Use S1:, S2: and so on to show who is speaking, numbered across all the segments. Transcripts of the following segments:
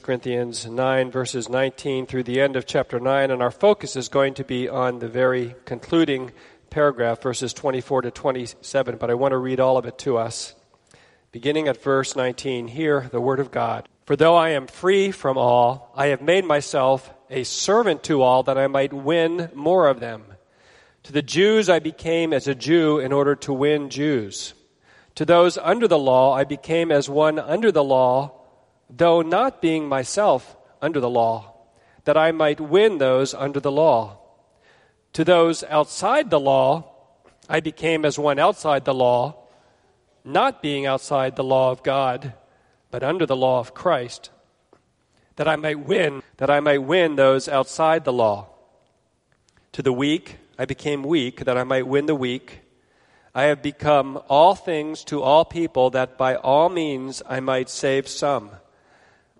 S1: Corinthians 9, verses 19 through the end of chapter 9, and our focus is going to be on the very concluding paragraph, verses 24 to 27, but I want to read all of it to us. Beginning at verse 19, hear the word of God. For though I am free from all, I have made myself a servant to all that I might win more of them. To the Jews I became as a Jew in order to win Jews. To those under the law I became as one under the law though not being myself under the law, that I might win those under the law. To those outside the law, I became as one outside the law, not being outside the law of God, but under the law of Christ, that I might win, that I might win those outside the law. To the weak, I became weak, that I might win the weak. I have become all things to all people, that by all means I might save some.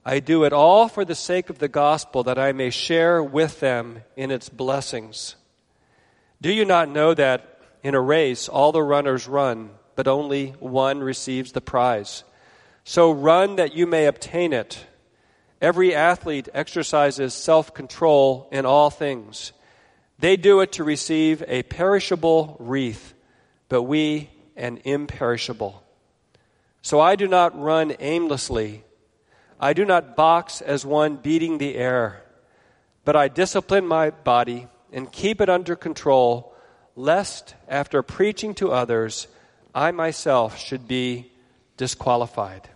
S1: I do it all for the sake of the gospel, that I may share with them in its blessings. Do you not know that in a race all the runners run, but only one receives the prize? So run that you may obtain it. Every athlete exercises self control in all things. They do it to receive a perishable wreath, but we an imperishable. So I do not run aimlessly. I do not box as one beating the air, but I discipline my body and keep it under control, lest after preaching to others, I myself should be disqualified.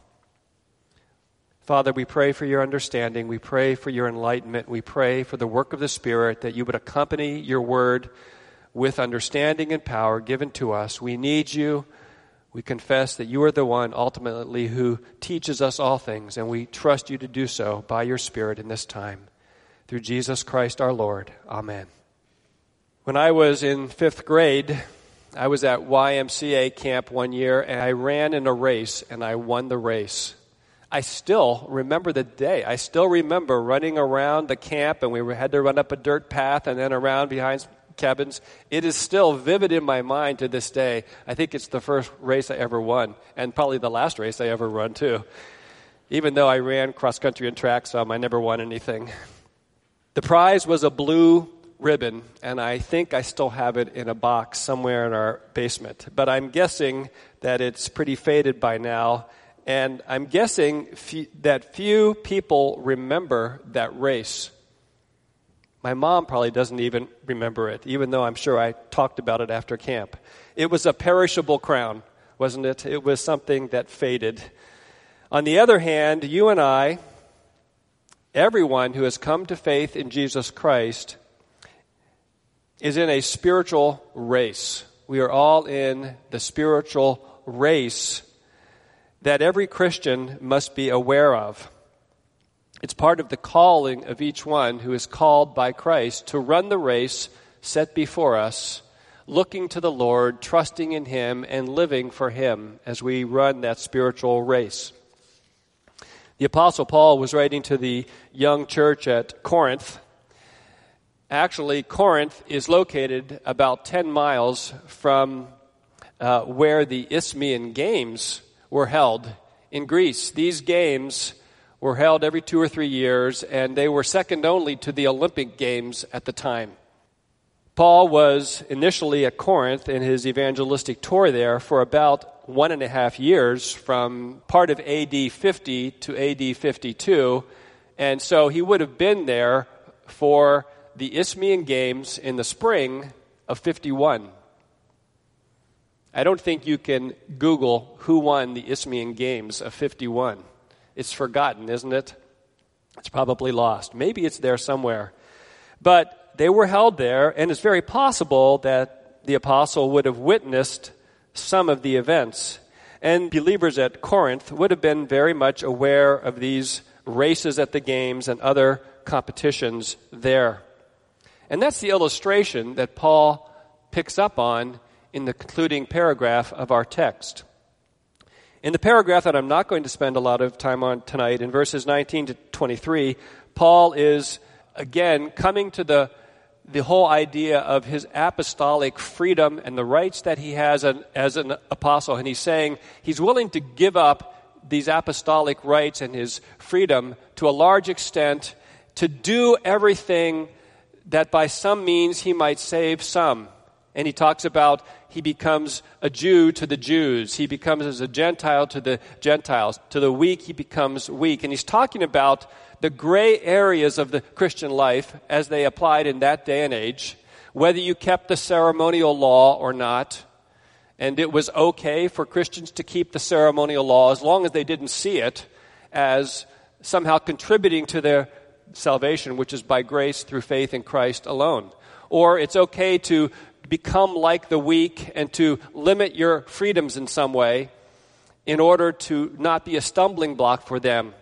S1: Father, we pray for your understanding. We pray for your enlightenment. We pray for the work of the Spirit that you would accompany your word with understanding and power given to us. We need you. We confess that you are the one ultimately who teaches us all things, and we trust you to do so by your Spirit in this time. Through Jesus Christ our Lord. Amen. When I was in fifth grade, I was at YMCA camp one year, and I ran in a race, and I won the race. I still remember the day. I still remember running around the camp, and we had to run up a dirt path and then around behind cabins. It is still vivid in my mind to this day. I think it's the first race I ever won, and probably the last race I ever run, too. Even though I ran cross country and track some, I never won anything. The prize was a blue ribbon, and I think I still have it in a box somewhere in our basement. But I'm guessing that it's pretty faded by now, and I'm guessing that few people remember that race. My mom probably doesn't even remember it, even though I'm sure I talked about it after camp. It was a perishable crown, wasn't it? It was something that faded. On the other hand, you and I, everyone who has come to faith in Jesus Christ, is in a spiritual race. We are all in the spiritual race that every Christian must be aware of. It's part of the calling of each one who is called by Christ to run the race set before us, looking to the Lord, trusting in Him, and living for Him as we run that spiritual race. The Apostle Paul was writing to the young church at Corinth. Actually, Corinth is located about 10 miles from uh, where the Isthmian Games were held in Greece. These games were held every two or three years, and they were second only to the Olympic Games at the time. Paul was initially at Corinth in his evangelistic tour there for about one and a half years, from part of AD 50 to AD 52, and so he would have been there for the Isthmian Games in the spring of 51. I don't think you can Google who won the Isthmian Games of 51. It's forgotten, isn't it? It's probably lost. Maybe it's there somewhere. But they were held there, and it's very possible that the apostle would have witnessed some of the events. And believers at Corinth would have been very much aware of these races at the games and other competitions there. And that's the illustration that Paul picks up on in the concluding paragraph of our text. In the paragraph that I'm not going to spend a lot of time on tonight, in verses 19 to 23, Paul is again coming to the, the whole idea of his apostolic freedom and the rights that he has an, as an apostle. And he's saying he's willing to give up these apostolic rights and his freedom to a large extent to do everything that by some means he might save some. And he talks about he becomes a Jew to the Jews. He becomes as a Gentile to the Gentiles. To the weak, he becomes weak. And he's talking about the gray areas of the Christian life as they applied in that day and age, whether you kept the ceremonial law or not. And it was okay for Christians to keep the ceremonial law as long as they didn't see it as somehow contributing to their salvation, which is by grace through faith in Christ alone. Or it's okay to become like the weak and to limit your freedoms in some way in order to not be a stumbling block for them.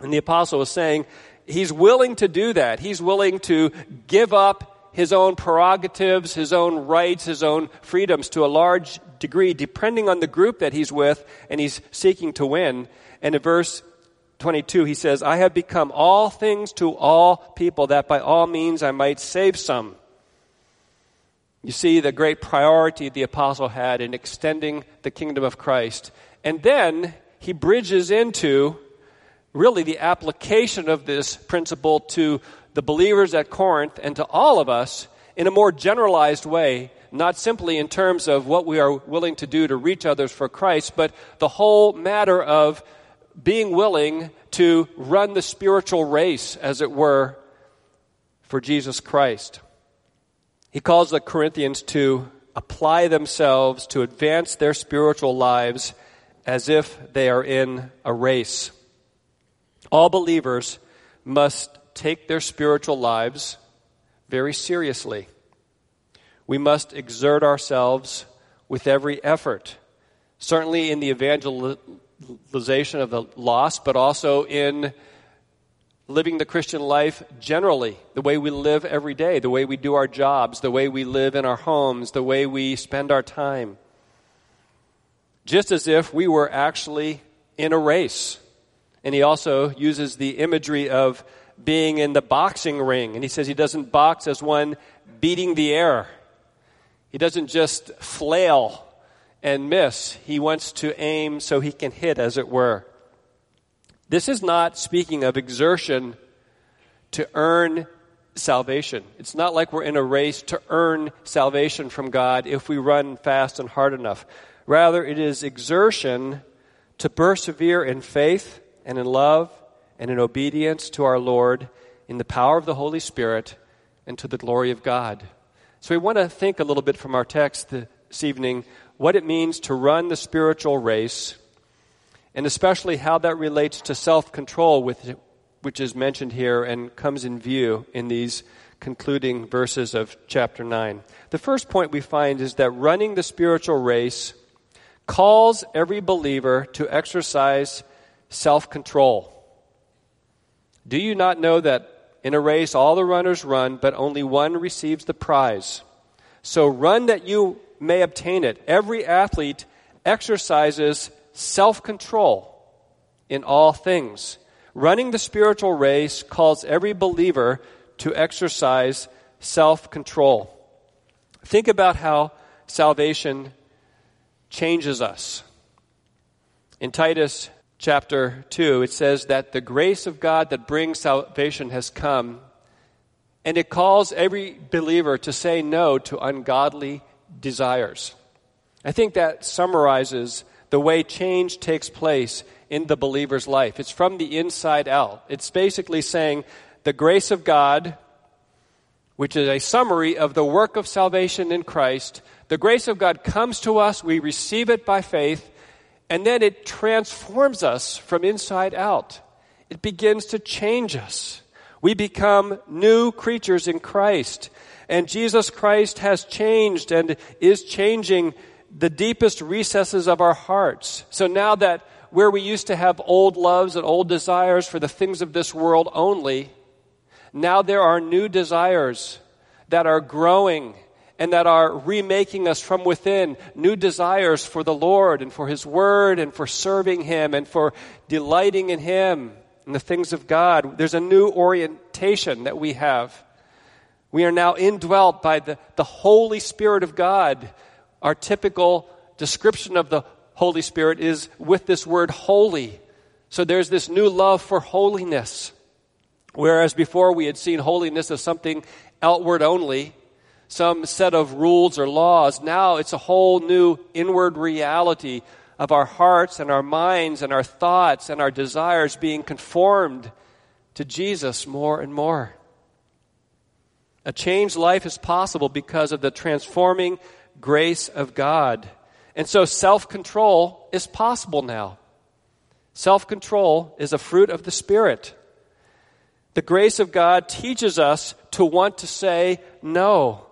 S1: And the apostle was saying he's willing to do that. He's willing to give up his own prerogatives, his own rights, his own freedoms to a large degree, depending on the group that he's with and he's seeking to win. And in verse 22, he says, I have become all things to all people that by all means I might save some. You see the great priority the apostle had in extending the kingdom of Christ. And then he bridges into really the application of this principle to the believers at Corinth and to all of us in a more generalized way, not simply in terms of what we are willing to do to reach others for Christ, but the whole matter of being willing to run the spiritual race, as it were, for Jesus Christ. He calls the Corinthians to apply themselves to advance their spiritual lives as if they are in a race. All believers must take their spiritual lives very seriously. We must exert ourselves with every effort, certainly in the evangelization of the lost, but also in living the Christian life generally, the way we live every day, the way we do our jobs, the way we live in our homes, the way we spend our time. Just as if we were actually in a race. And he also uses the imagery of being in the boxing ring. And he says he doesn't box as one beating the air. He doesn't just flail and miss. He wants to aim so he can hit, as it were. This is not speaking of exertion to earn salvation. It's not like we're in a race to earn salvation from God if we run fast and hard enough. Rather, it is exertion to persevere in faith and in love and in obedience to our Lord in the power of the Holy Spirit and to the glory of God. So we want to think a little bit from our text this evening what it means to run the spiritual race and especially how that relates to self control, which is mentioned here and comes in view in these concluding verses of chapter 9. The first point we find is that running the spiritual race calls every believer to exercise self control. Do you not know that in a race all the runners run, but only one receives the prize? So run that you may obtain it. Every athlete exercises self control in all things. Running the spiritual race calls every believer to exercise self control. Think about how salvation changes us. In Titus chapter 2, it says that the grace of God that brings salvation has come, and it calls every believer to say no to ungodly desires. I think that summarizes the way change takes place in the believer's life. It's from the inside out. It's basically saying the grace of God, which is a summary of the work of salvation in Christ. The grace of God comes to us, we receive it by faith, and then it transforms us from inside out. It begins to change us. We become new creatures in Christ. And Jesus Christ has changed and is changing the deepest recesses of our hearts. So now that where we used to have old loves and old desires for the things of this world only, now there are new desires that are growing and that are remaking us from within new desires for the Lord and for His Word and for serving Him and for delighting in Him and the things of God. There's a new orientation that we have. We are now indwelt by the, the Holy Spirit of God. Our typical description of the Holy Spirit is with this word holy. So there's this new love for holiness. Whereas before we had seen holiness as something outward only, some set of rules or laws, now it's a whole new inward reality of our hearts and our minds and our thoughts and our desires being conformed to Jesus more and more. A changed life is possible because of the transforming grace of God. And so self control is possible now. Self control is a fruit of the Spirit. The grace of God teaches us to want to say no.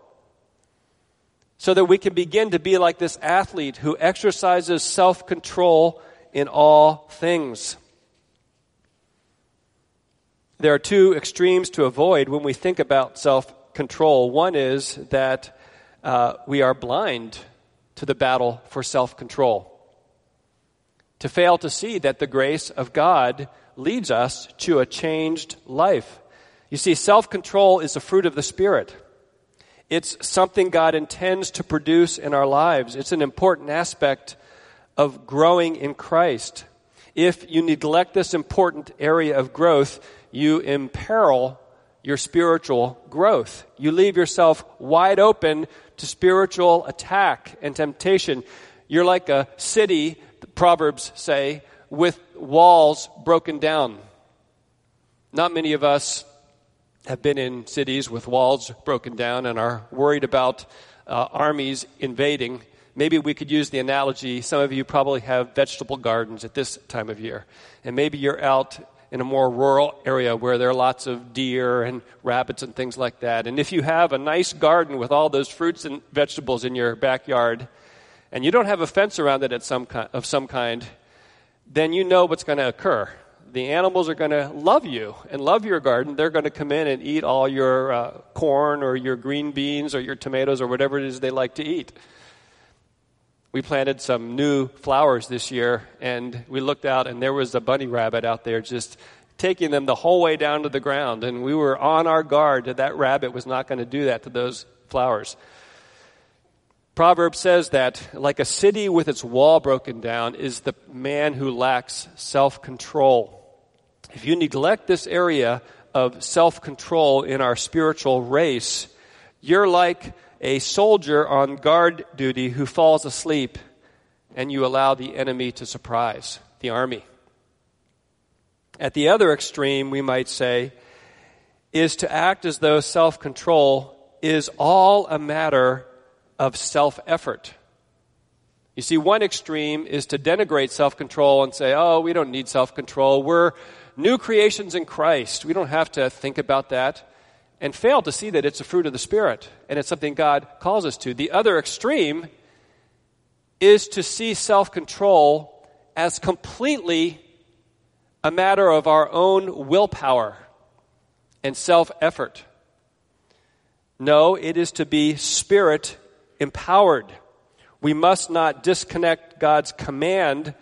S1: So that we can begin to be like this athlete who exercises self control in all things. There are two extremes to avoid when we think about self control. One is that uh, we are blind to the battle for self control. To fail to see that the grace of God leads us to a changed life. You see, self control is a fruit of the Spirit. It's something God intends to produce in our lives. It's an important aspect of growing in Christ. If you neglect this important area of growth, you imperil your spiritual growth. You leave yourself wide open to spiritual attack and temptation. You're like a city, the Proverbs say, with walls broken down. Not many of us have been in cities with walls broken down and are worried about uh, armies invading. Maybe we could use the analogy some of you probably have vegetable gardens at this time of year. And maybe you're out in a more rural area where there are lots of deer and rabbits and things like that. And if you have a nice garden with all those fruits and vegetables in your backyard, and you don't have a fence around it some ki- of some kind, then you know what's going to occur. The animals are going to love you and love your garden. They're going to come in and eat all your uh, corn or your green beans or your tomatoes or whatever it is they like to eat we planted some new flowers this year, and we looked out, and there was a bunny rabbit out there just taking them the whole way down to the ground. And we were on our guard that that rabbit was not going to do that to those flowers. Proverb says that, like a city with its wall broken down, is the man who lacks self control. If you neglect this area of self control in our spiritual race, you're like a soldier on guard duty who falls asleep and you allow the enemy to surprise the army. At the other extreme, we might say, is to act as though self control is all a matter of self effort. You see, one extreme is to denigrate self control and say, oh, we don't need self control. We're new creations in Christ. We don't have to think about that and fail to see that it's a fruit of the Spirit and it's something God calls us to. The other extreme is to see self control as completely a matter of our own willpower and self effort. No, it is to be spirit empowered. We must not disconnect God's command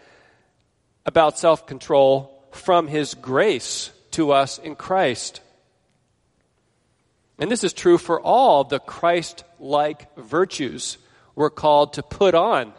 S1: about self control from His grace to us in Christ. And this is true for all the Christ like virtues we're called to put on.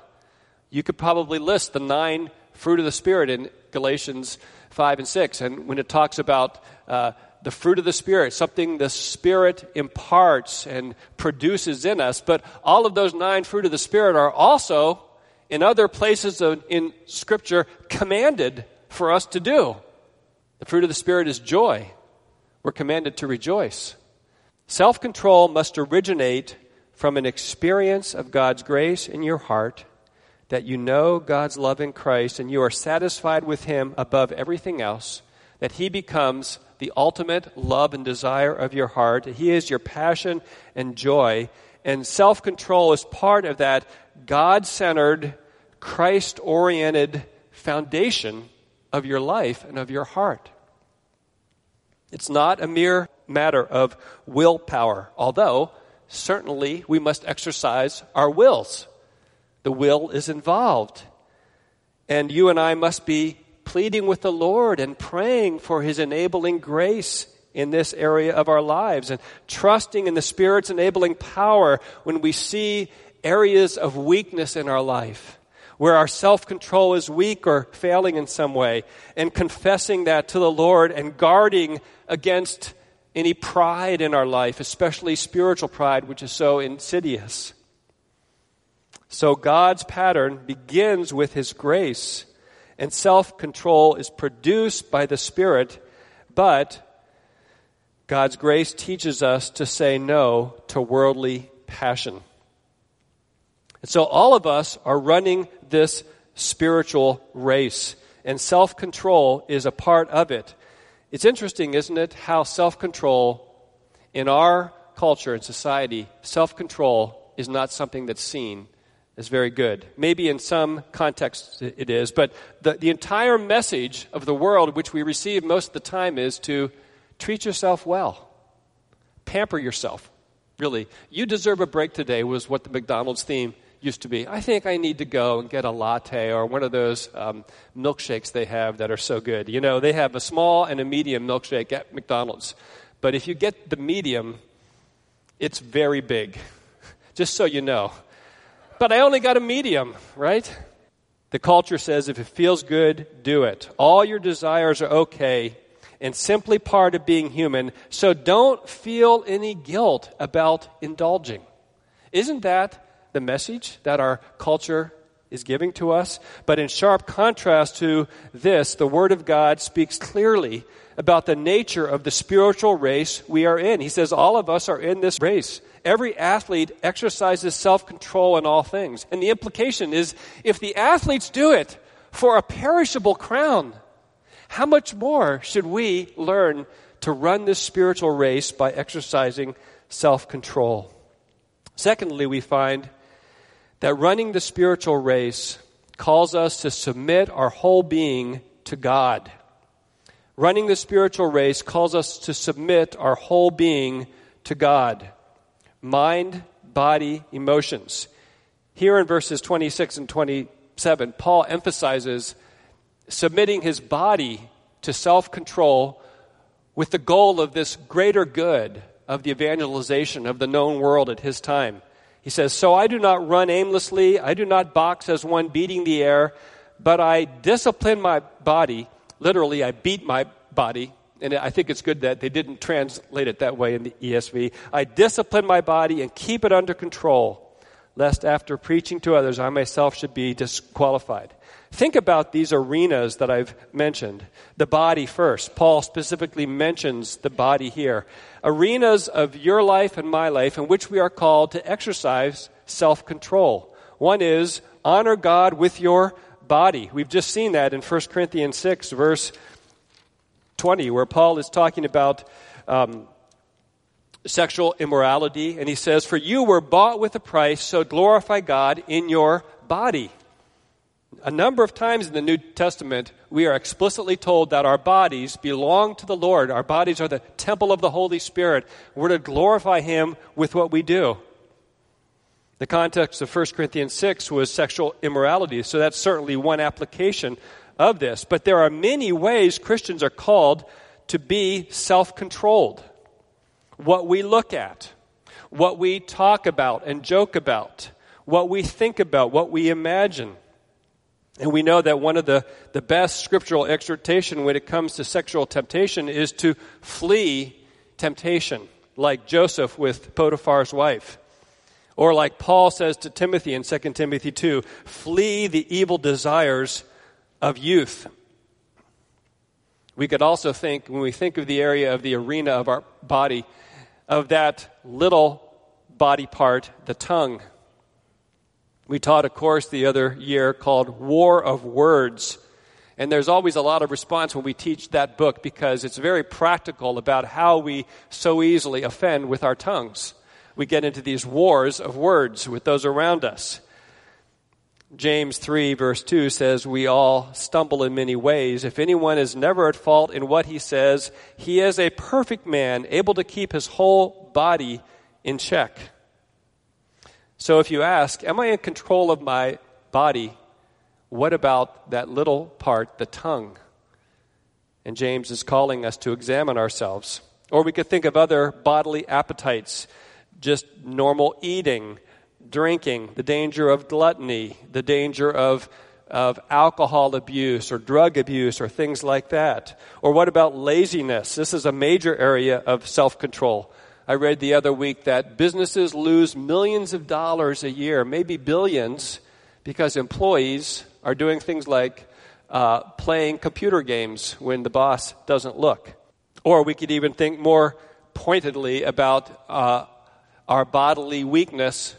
S1: You could probably list the nine fruit of the Spirit in Galatians 5 and 6. And when it talks about uh, the fruit of the Spirit, something the Spirit imparts and produces in us, but all of those nine fruit of the Spirit are also in other places of, in Scripture commanded for us to do. The fruit of the Spirit is joy. We're commanded to rejoice. Self control must originate from an experience of God's grace in your heart, that you know God's love in Christ and you are satisfied with Him above everything else, that He becomes the ultimate love and desire of your heart. He is your passion and joy. And self control is part of that God centered, Christ oriented foundation of your life and of your heart. It's not a mere matter of willpower, although certainly we must exercise our wills. The will is involved. And you and I must be pleading with the Lord and praying for His enabling grace in this area of our lives and trusting in the Spirit's enabling power when we see areas of weakness in our life, where our self control is weak or failing in some way, and confessing that to the Lord and guarding against any pride in our life, especially spiritual pride, which is so insidious. So God's pattern begins with His grace, and self control is produced by the Spirit, but God's grace teaches us to say no to worldly passion. And so all of us are running this spiritual race, and self control is a part of it. It's interesting, isn't it, how self control in our culture and society, self control is not something that's seen as very good. Maybe in some contexts it is, but the, the entire message of the world which we receive most of the time is to treat yourself well, pamper yourself. Really, you deserve a break today was what the McDonald's theme used to be. I think I need to go and get a latte or one of those um, milkshakes they have that are so good. You know, they have a small and a medium milkshake at McDonald's. But if you get the medium, it's very big, just so you know. But I only got a medium, right? The culture says if it feels good, do it. All your desires are okay and simply part of being human, so don't feel any guilt about indulging. Isn't that the message that our culture is giving to us. But in sharp contrast to this, the Word of God speaks clearly about the nature of the spiritual race we are in. He says all of us are in this race. Every athlete exercises self control in all things. And the implication is if the athletes do it for a perishable crown, how much more should we learn to run this spiritual race by exercising self control? Secondly, we find that running the spiritual race calls us to submit our whole being to God. Running the spiritual race calls us to submit our whole being to God mind, body, emotions. Here in verses 26 and 27, Paul emphasizes submitting his body to self control with the goal of this greater good of the evangelization of the known world at his time. He says, So I do not run aimlessly, I do not box as one beating the air, but I discipline my body. Literally, I beat my body. And I think it's good that they didn't translate it that way in the ESV. I discipline my body and keep it under control, lest after preaching to others, I myself should be disqualified. Think about these arenas that I've mentioned. The body first. Paul specifically mentions the body here. Arenas of your life and my life in which we are called to exercise self control. One is honor God with your body. We've just seen that in 1 Corinthians 6, verse 20, where Paul is talking about um, sexual immorality. And he says, For you were bought with a price, so glorify God in your body a number of times in the New Testament, we are explicitly told that our bodies belong to the Lord. Our bodies are the temple of the Holy Spirit. We're to glorify Him with what we do. The context of 1 Corinthians 6 was sexual immorality, so that's certainly one application of this. But there are many ways Christians are called to be self controlled. What we look at, what we talk about and joke about, what we think about, what we imagine. And we know that one of the, the best scriptural exhortation when it comes to sexual temptation is to flee temptation, like Joseph with Potiphar's wife. Or like Paul says to Timothy in 2 Timothy 2 flee the evil desires of youth. We could also think, when we think of the area of the arena of our body, of that little body part, the tongue. We taught a course the other year called War of Words. And there's always a lot of response when we teach that book because it's very practical about how we so easily offend with our tongues. We get into these wars of words with those around us. James 3, verse 2 says, We all stumble in many ways. If anyone is never at fault in what he says, he is a perfect man, able to keep his whole body in check. So if you ask, Am I in control of my body? What about that little part, the tongue? And James is calling us to examine ourselves. Or we could think of other bodily appetites, just normal eating drinking, the danger of gluttony, the danger of, of alcohol abuse or drug abuse or things like that? Or what about laziness? This is a major area of self control. I read the other week that businesses lose millions of dollars a year, maybe billions, because employees are doing things like uh, playing computer games when the boss doesn't look. Or we could even think more pointedly about uh, our bodily weakness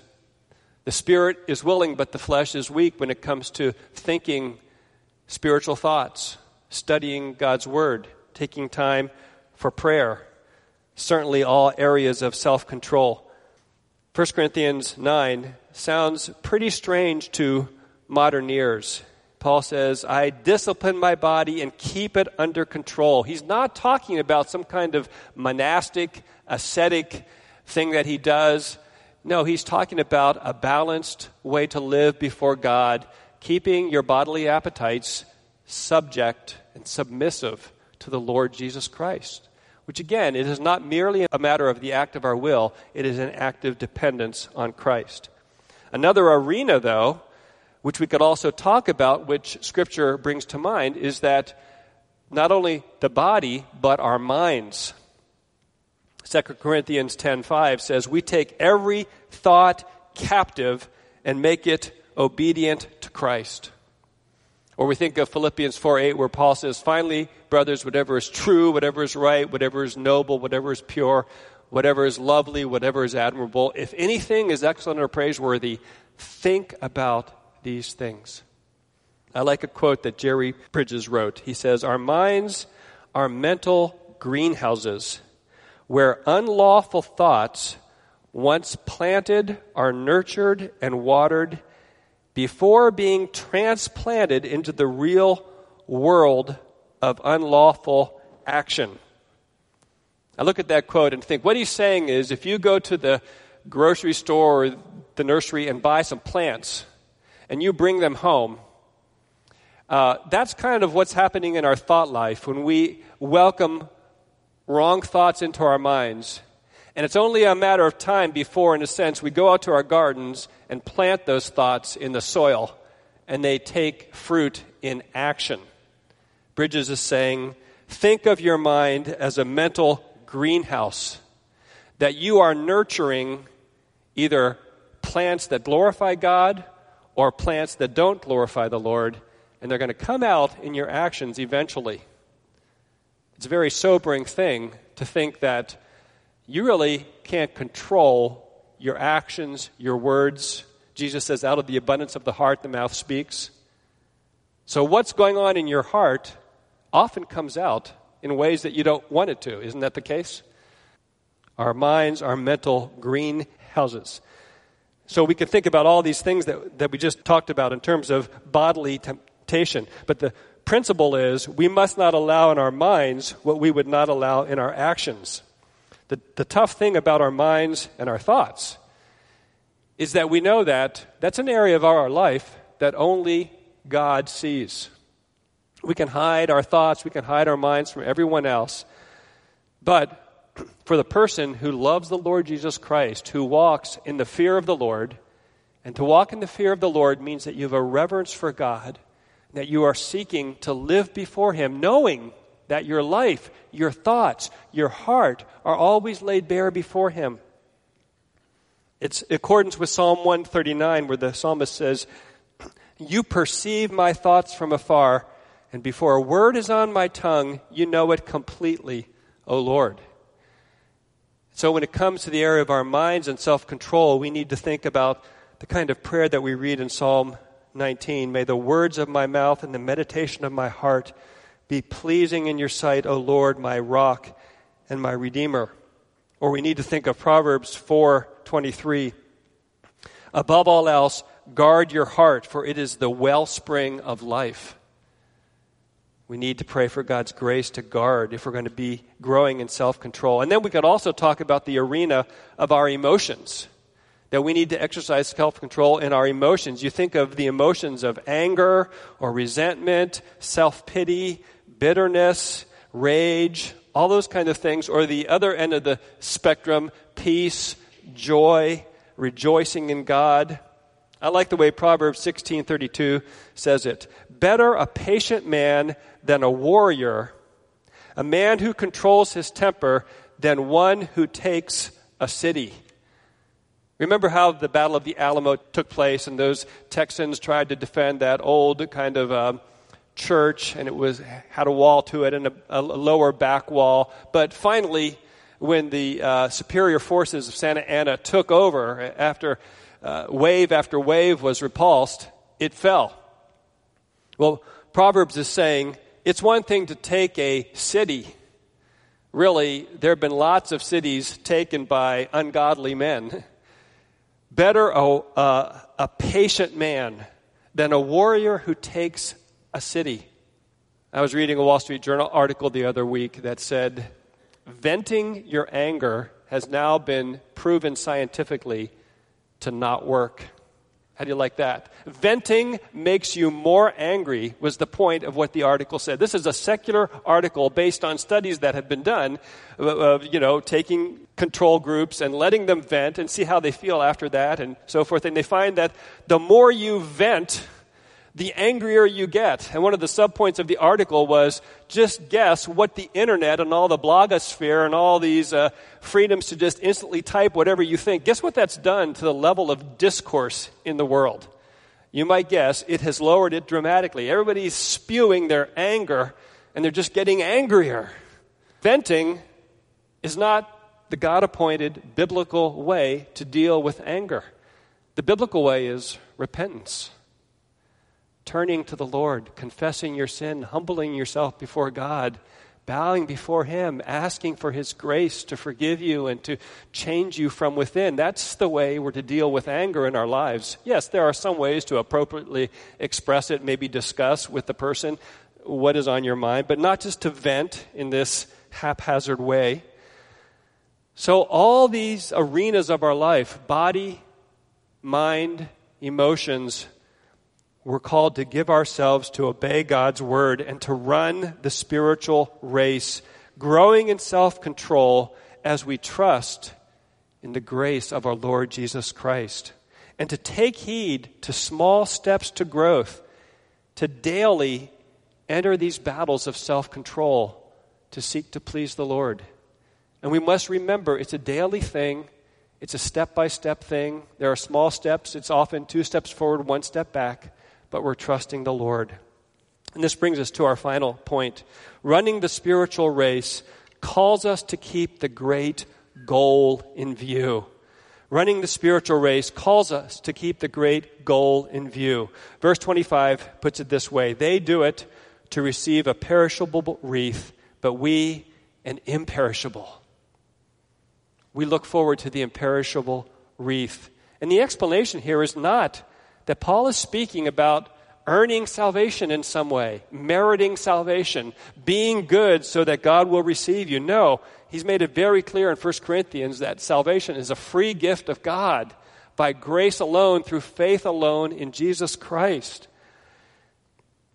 S1: the spirit is willing, but the flesh is weak when it comes to thinking spiritual thoughts, studying God's word, taking time for prayer. Certainly, all areas of self control. 1 Corinthians 9 sounds pretty strange to modern ears. Paul says, I discipline my body and keep it under control. He's not talking about some kind of monastic, ascetic thing that he does no, he's talking about a balanced way to live before God, keeping your bodily appetites subject and submissive to the Lord Jesus Christ. Which again, it is not merely a matter of the act of our will, it is an active dependence on Christ. Another arena, though, which we could also talk about, which Scripture brings to mind, is that not only the body, but our minds 2 Corinthians 10:5 says, "We take every thought captive and make it obedient to Christ." Or we think of Philippians 4:8 where Paul says, "Finally, brothers, whatever is true, whatever is right, whatever is noble, whatever is pure, whatever is lovely, whatever is admirable, if anything is excellent or praiseworthy, think about these things." I like a quote that Jerry Bridges wrote. He says, "Our minds are mental greenhouses." Where unlawful thoughts, once planted, are nurtured and watered before being transplanted into the real world of unlawful action. I look at that quote and think what he's saying is if you go to the grocery store or the nursery and buy some plants and you bring them home, uh, that's kind of what's happening in our thought life when we welcome wrong thoughts into our minds. And it's only a matter of time before, in a sense, we go out to our gardens and plant those thoughts in the soil and they take fruit in action. Bridges is saying, think of your mind as a mental greenhouse that you are nurturing either plants that glorify God or plants that don't glorify the Lord, and they're going to come out in your actions eventually. It's a very sobering thing to think that you really can't control your actions, your words. Jesus says, out of the abundance of the heart, the mouth speaks. So, what's going on in your heart often comes out in ways that you don't want it to. Isn't that the case? Our minds are mental greenhouses. So, we can think about all these things that, that we just talked about in terms of bodily temptation. But the principle is we must not allow in our minds what we would not allow in our actions. The, the tough thing about our minds and our thoughts is that we know that that's an area of our life that only God sees. We can hide our thoughts, we can hide our minds from everyone else. But for the person who loves the Lord Jesus Christ, who walks in the fear of the Lord, and to walk in the fear of the Lord means that you have a reverence for God that you are seeking to live before Him, knowing that your life, your thoughts, your heart are always laid bare before Him. It's in accordance with Psalm 139, where the psalmist says, You perceive my thoughts from afar, and before a word is on my tongue, you know it completely, O Lord. So, when it comes to the area of our minds and self control, we need to think about the kind of prayer that we read in Psalm 19. May the words of my mouth and the meditation of my heart be pleasing in your sight, O Lord, my rock and my redeemer. Or we need to think of Proverbs 4:23. Above all else, guard your heart, for it is the wellspring of life. We need to pray for God's grace to guard if we're going to be growing in self control. And then we could also talk about the arena of our emotions. That we need to exercise self control in our emotions. You think of the emotions of anger or resentment, self pity, bitterness, rage, all those kind of things, or the other end of the spectrum, peace, joy, rejoicing in God. I like the way Proverbs 16:32 says it. Better a patient man than a warrior, a man who controls his temper than one who takes a city. Remember how the Battle of the Alamo took place, and those Texans tried to defend that old kind of uh, church, and it was had a wall to it and a, a lower back wall. But finally, when the uh, superior forces of Santa Anna took over after uh, wave after wave was repulsed, it fell. Well, Proverbs is saying it's one thing to take a city. Really, there have been lots of cities taken by ungodly men. Better a, a, a patient man than a warrior who takes a city. I was reading a Wall Street Journal article the other week that said venting your anger has now been proven scientifically to not work. How do you like that? Venting makes you more angry, was the point of what the article said. This is a secular article based on studies that have been done uh, of, you know, taking control groups and letting them vent and see how they feel after that and so forth. And they find that the more you vent, the angrier you get. And one of the subpoints of the article was just guess what the internet and all the blogosphere and all these uh, freedoms to just instantly type whatever you think, guess what that's done to the level of discourse in the world? You might guess it has lowered it dramatically. Everybody's spewing their anger and they're just getting angrier. Venting is not the God appointed biblical way to deal with anger. The biblical way is repentance turning to the Lord, confessing your sin, humbling yourself before God, bowing before Him, asking for His grace to forgive you and to change you from within. That's the way we're to deal with anger in our lives. Yes, there are some ways to appropriately express it, maybe discuss with the person what is on your mind, but not just to vent in this haphazard way. So, all these arenas of our life body, mind, emotions we're called to give ourselves to obey God's word and to run the spiritual race, growing in self control as we trust in the grace of our Lord Jesus Christ. And to take heed to small steps to growth, to daily enter these battles of self control to seek to please the Lord. And we must remember it's a daily thing. It's a step by step thing. There are small steps. It's often two steps forward, one step back but we're trusting the Lord. And this brings us to our final point. Running the spiritual race calls us to keep the great goal in view. Running the spiritual race calls us to keep the great goal in view. Verse 25 puts it this way They do it to receive a perishable wreath, but we an imperishable. We look forward to the imperishable wreath. And the explanation here is not that Paul is speaking about earning salvation in some way, meriting salvation, being good so that God will receive you. No, he's made it very clear in 1 Corinthians that salvation is a free gift of God by grace alone, through faith alone in Jesus Christ.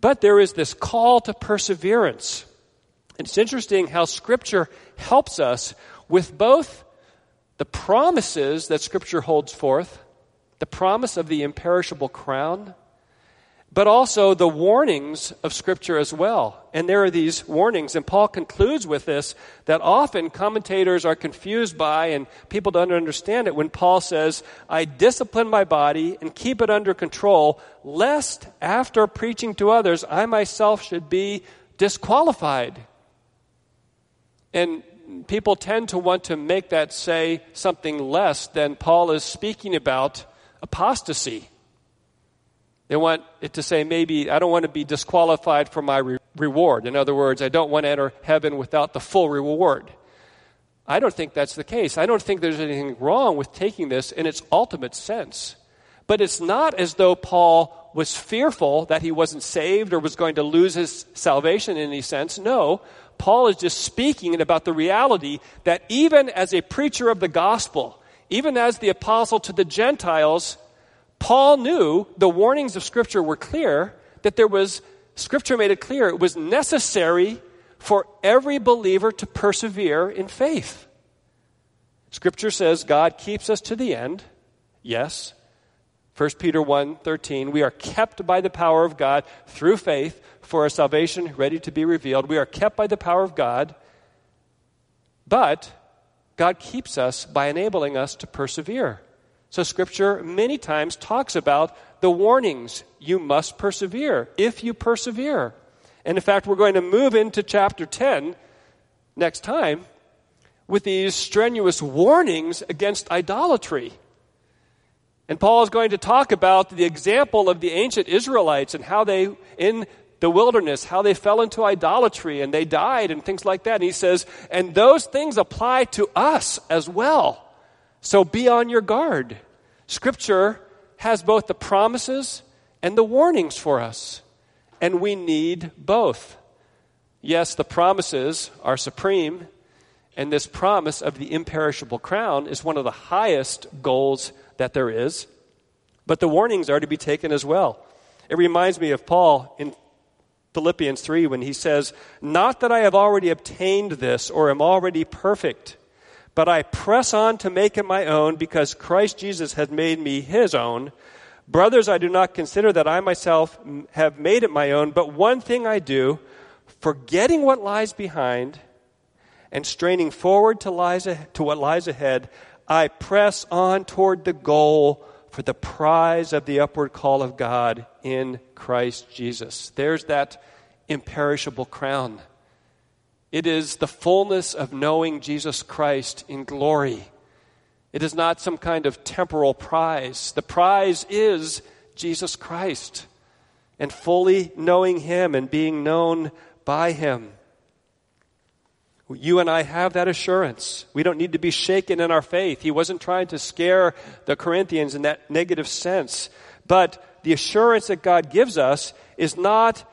S1: But there is this call to perseverance. It's interesting how Scripture helps us with both the promises that Scripture holds forth the promise of the imperishable crown, but also the warnings of Scripture as well. And there are these warnings, and Paul concludes with this that often commentators are confused by and people don't understand it when Paul says, I discipline my body and keep it under control, lest after preaching to others, I myself should be disqualified. And people tend to want to make that say something less than Paul is speaking about apostasy. They want it to say, maybe, I don't want to be disqualified for my re- reward. In other words, I don't want to enter heaven without the full reward. I don't think that's the case. I don't think there's anything wrong with taking this in its ultimate sense. But it's not as though Paul was fearful that he wasn't saved or was going to lose his salvation in any sense. No, Paul is just speaking about the reality that even as a preacher of the gospel, even as the apostle to the Gentiles, Paul knew the warnings of Scripture were clear, that there was, Scripture made it clear, it was necessary for every believer to persevere in faith. Scripture says God keeps us to the end. Yes. 1 Peter 1 13, we are kept by the power of God through faith for a salvation ready to be revealed. We are kept by the power of God, but God keeps us by enabling us to persevere. So, Scripture many times talks about the warnings. You must persevere if you persevere. And in fact, we're going to move into chapter 10 next time with these strenuous warnings against idolatry. And Paul is going to talk about the example of the ancient Israelites and how they, in the wilderness, how they fell into idolatry and they died and things like that. And he says, and those things apply to us as well. So be on your guard. Scripture has both the promises and the warnings for us, and we need both. Yes, the promises are supreme, and this promise of the imperishable crown is one of the highest goals that there is, but the warnings are to be taken as well. It reminds me of Paul in Philippians 3 when he says, Not that I have already obtained this or am already perfect but I press on to make it my own because Christ Jesus has made me his own. Brothers, I do not consider that I myself have made it my own, but one thing I do, forgetting what lies behind and straining forward to, lies, to what lies ahead, I press on toward the goal for the prize of the upward call of God in Christ Jesus. There's that imperishable crown it is the fullness of knowing Jesus Christ in glory. It is not some kind of temporal prize. The prize is Jesus Christ and fully knowing Him and being known by Him. You and I have that assurance. We don't need to be shaken in our faith. He wasn't trying to scare the Corinthians in that negative sense. But the assurance that God gives us is not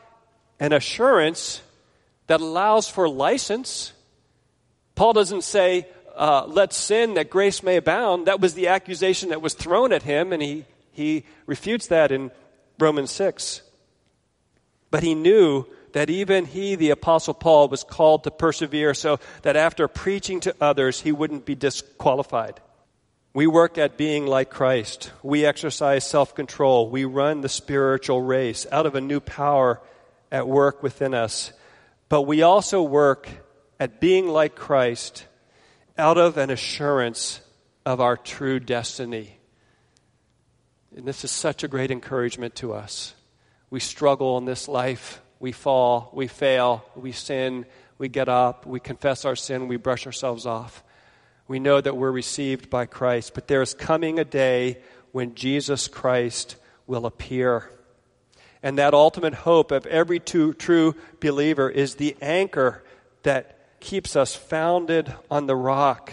S1: an assurance that allows for license. Paul doesn't say, uh, let's sin that grace may abound. That was the accusation that was thrown at him, and he, he refutes that in Romans 6. But he knew that even he, the Apostle Paul, was called to persevere so that after preaching to others, he wouldn't be disqualified. We work at being like Christ. We exercise self control. We run the spiritual race out of a new power at work within us. But we also work at being like Christ out of an assurance of our true destiny. And this is such a great encouragement to us. We struggle in this life. We fall, we fail, we sin, we get up, we confess our sin, we brush ourselves off. We know that we're received by Christ, but there is coming a day when Jesus Christ will appear. And that ultimate hope of every true, believer is the anchor that keeps us founded on the rock.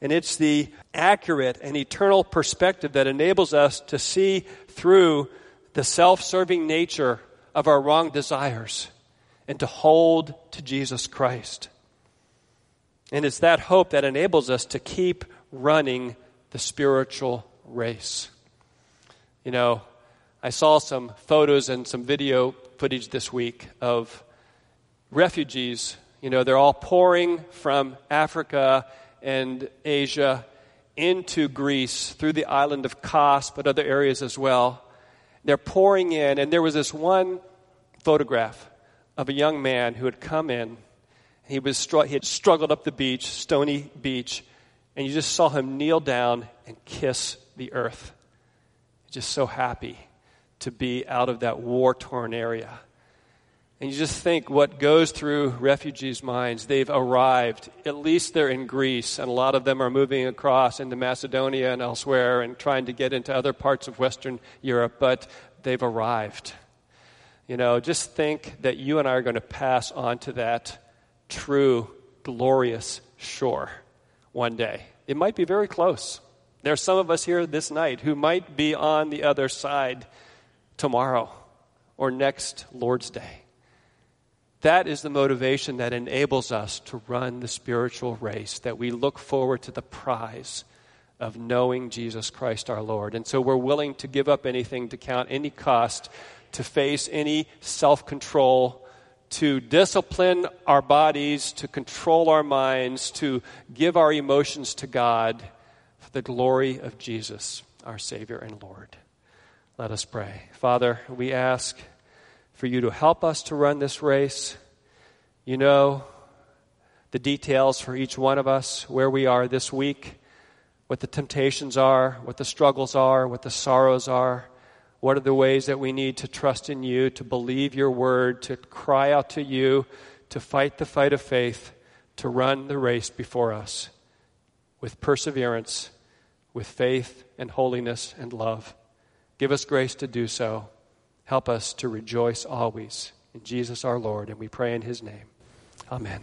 S1: And it's the accurate and eternal perspective that enables us to see through the self serving nature of our wrong desires and to hold to Jesus Christ. And it's that hope that enables us to keep running the spiritual race. You know, I saw some photos and some video footage this week of refugees. You know, they're all pouring from Africa and Asia into Greece through the island of Kos, but other areas as well. They're pouring in, and there was this one photograph of a young man who had come in. He, was, he had struggled up the beach, stony beach, and you just saw him kneel down and kiss the earth. Just so happy to be out of that war torn area. And you just think what goes through refugees' minds. They've arrived, at least they're in Greece, and a lot of them are moving across into Macedonia and elsewhere and trying to get into other parts of Western Europe. But they've arrived. You know, just think that you and I are going to pass on to that true, glorious shore one day. It might be very close. There are some of us here this night who might be on the other side tomorrow or next Lord's Day. That is the motivation that enables us to run the spiritual race, that we look forward to the prize of knowing Jesus Christ our Lord. And so we're willing to give up anything, to count any cost, to face any self control, to discipline our bodies, to control our minds, to give our emotions to God for the glory of Jesus, our Savior and Lord. Let us pray. Father, we ask for you to help us to run this race. You know the details for each one of us, where we are this week, what the temptations are, what the struggles are, what the sorrows are. What are the ways that we need to trust in you, to believe your word, to cry out to you, to fight the fight of faith, to run the race before us with perseverance, with faith and holiness and love? Give us grace to do so. Help us to rejoice always in Jesus our Lord, and we pray in his name. Amen.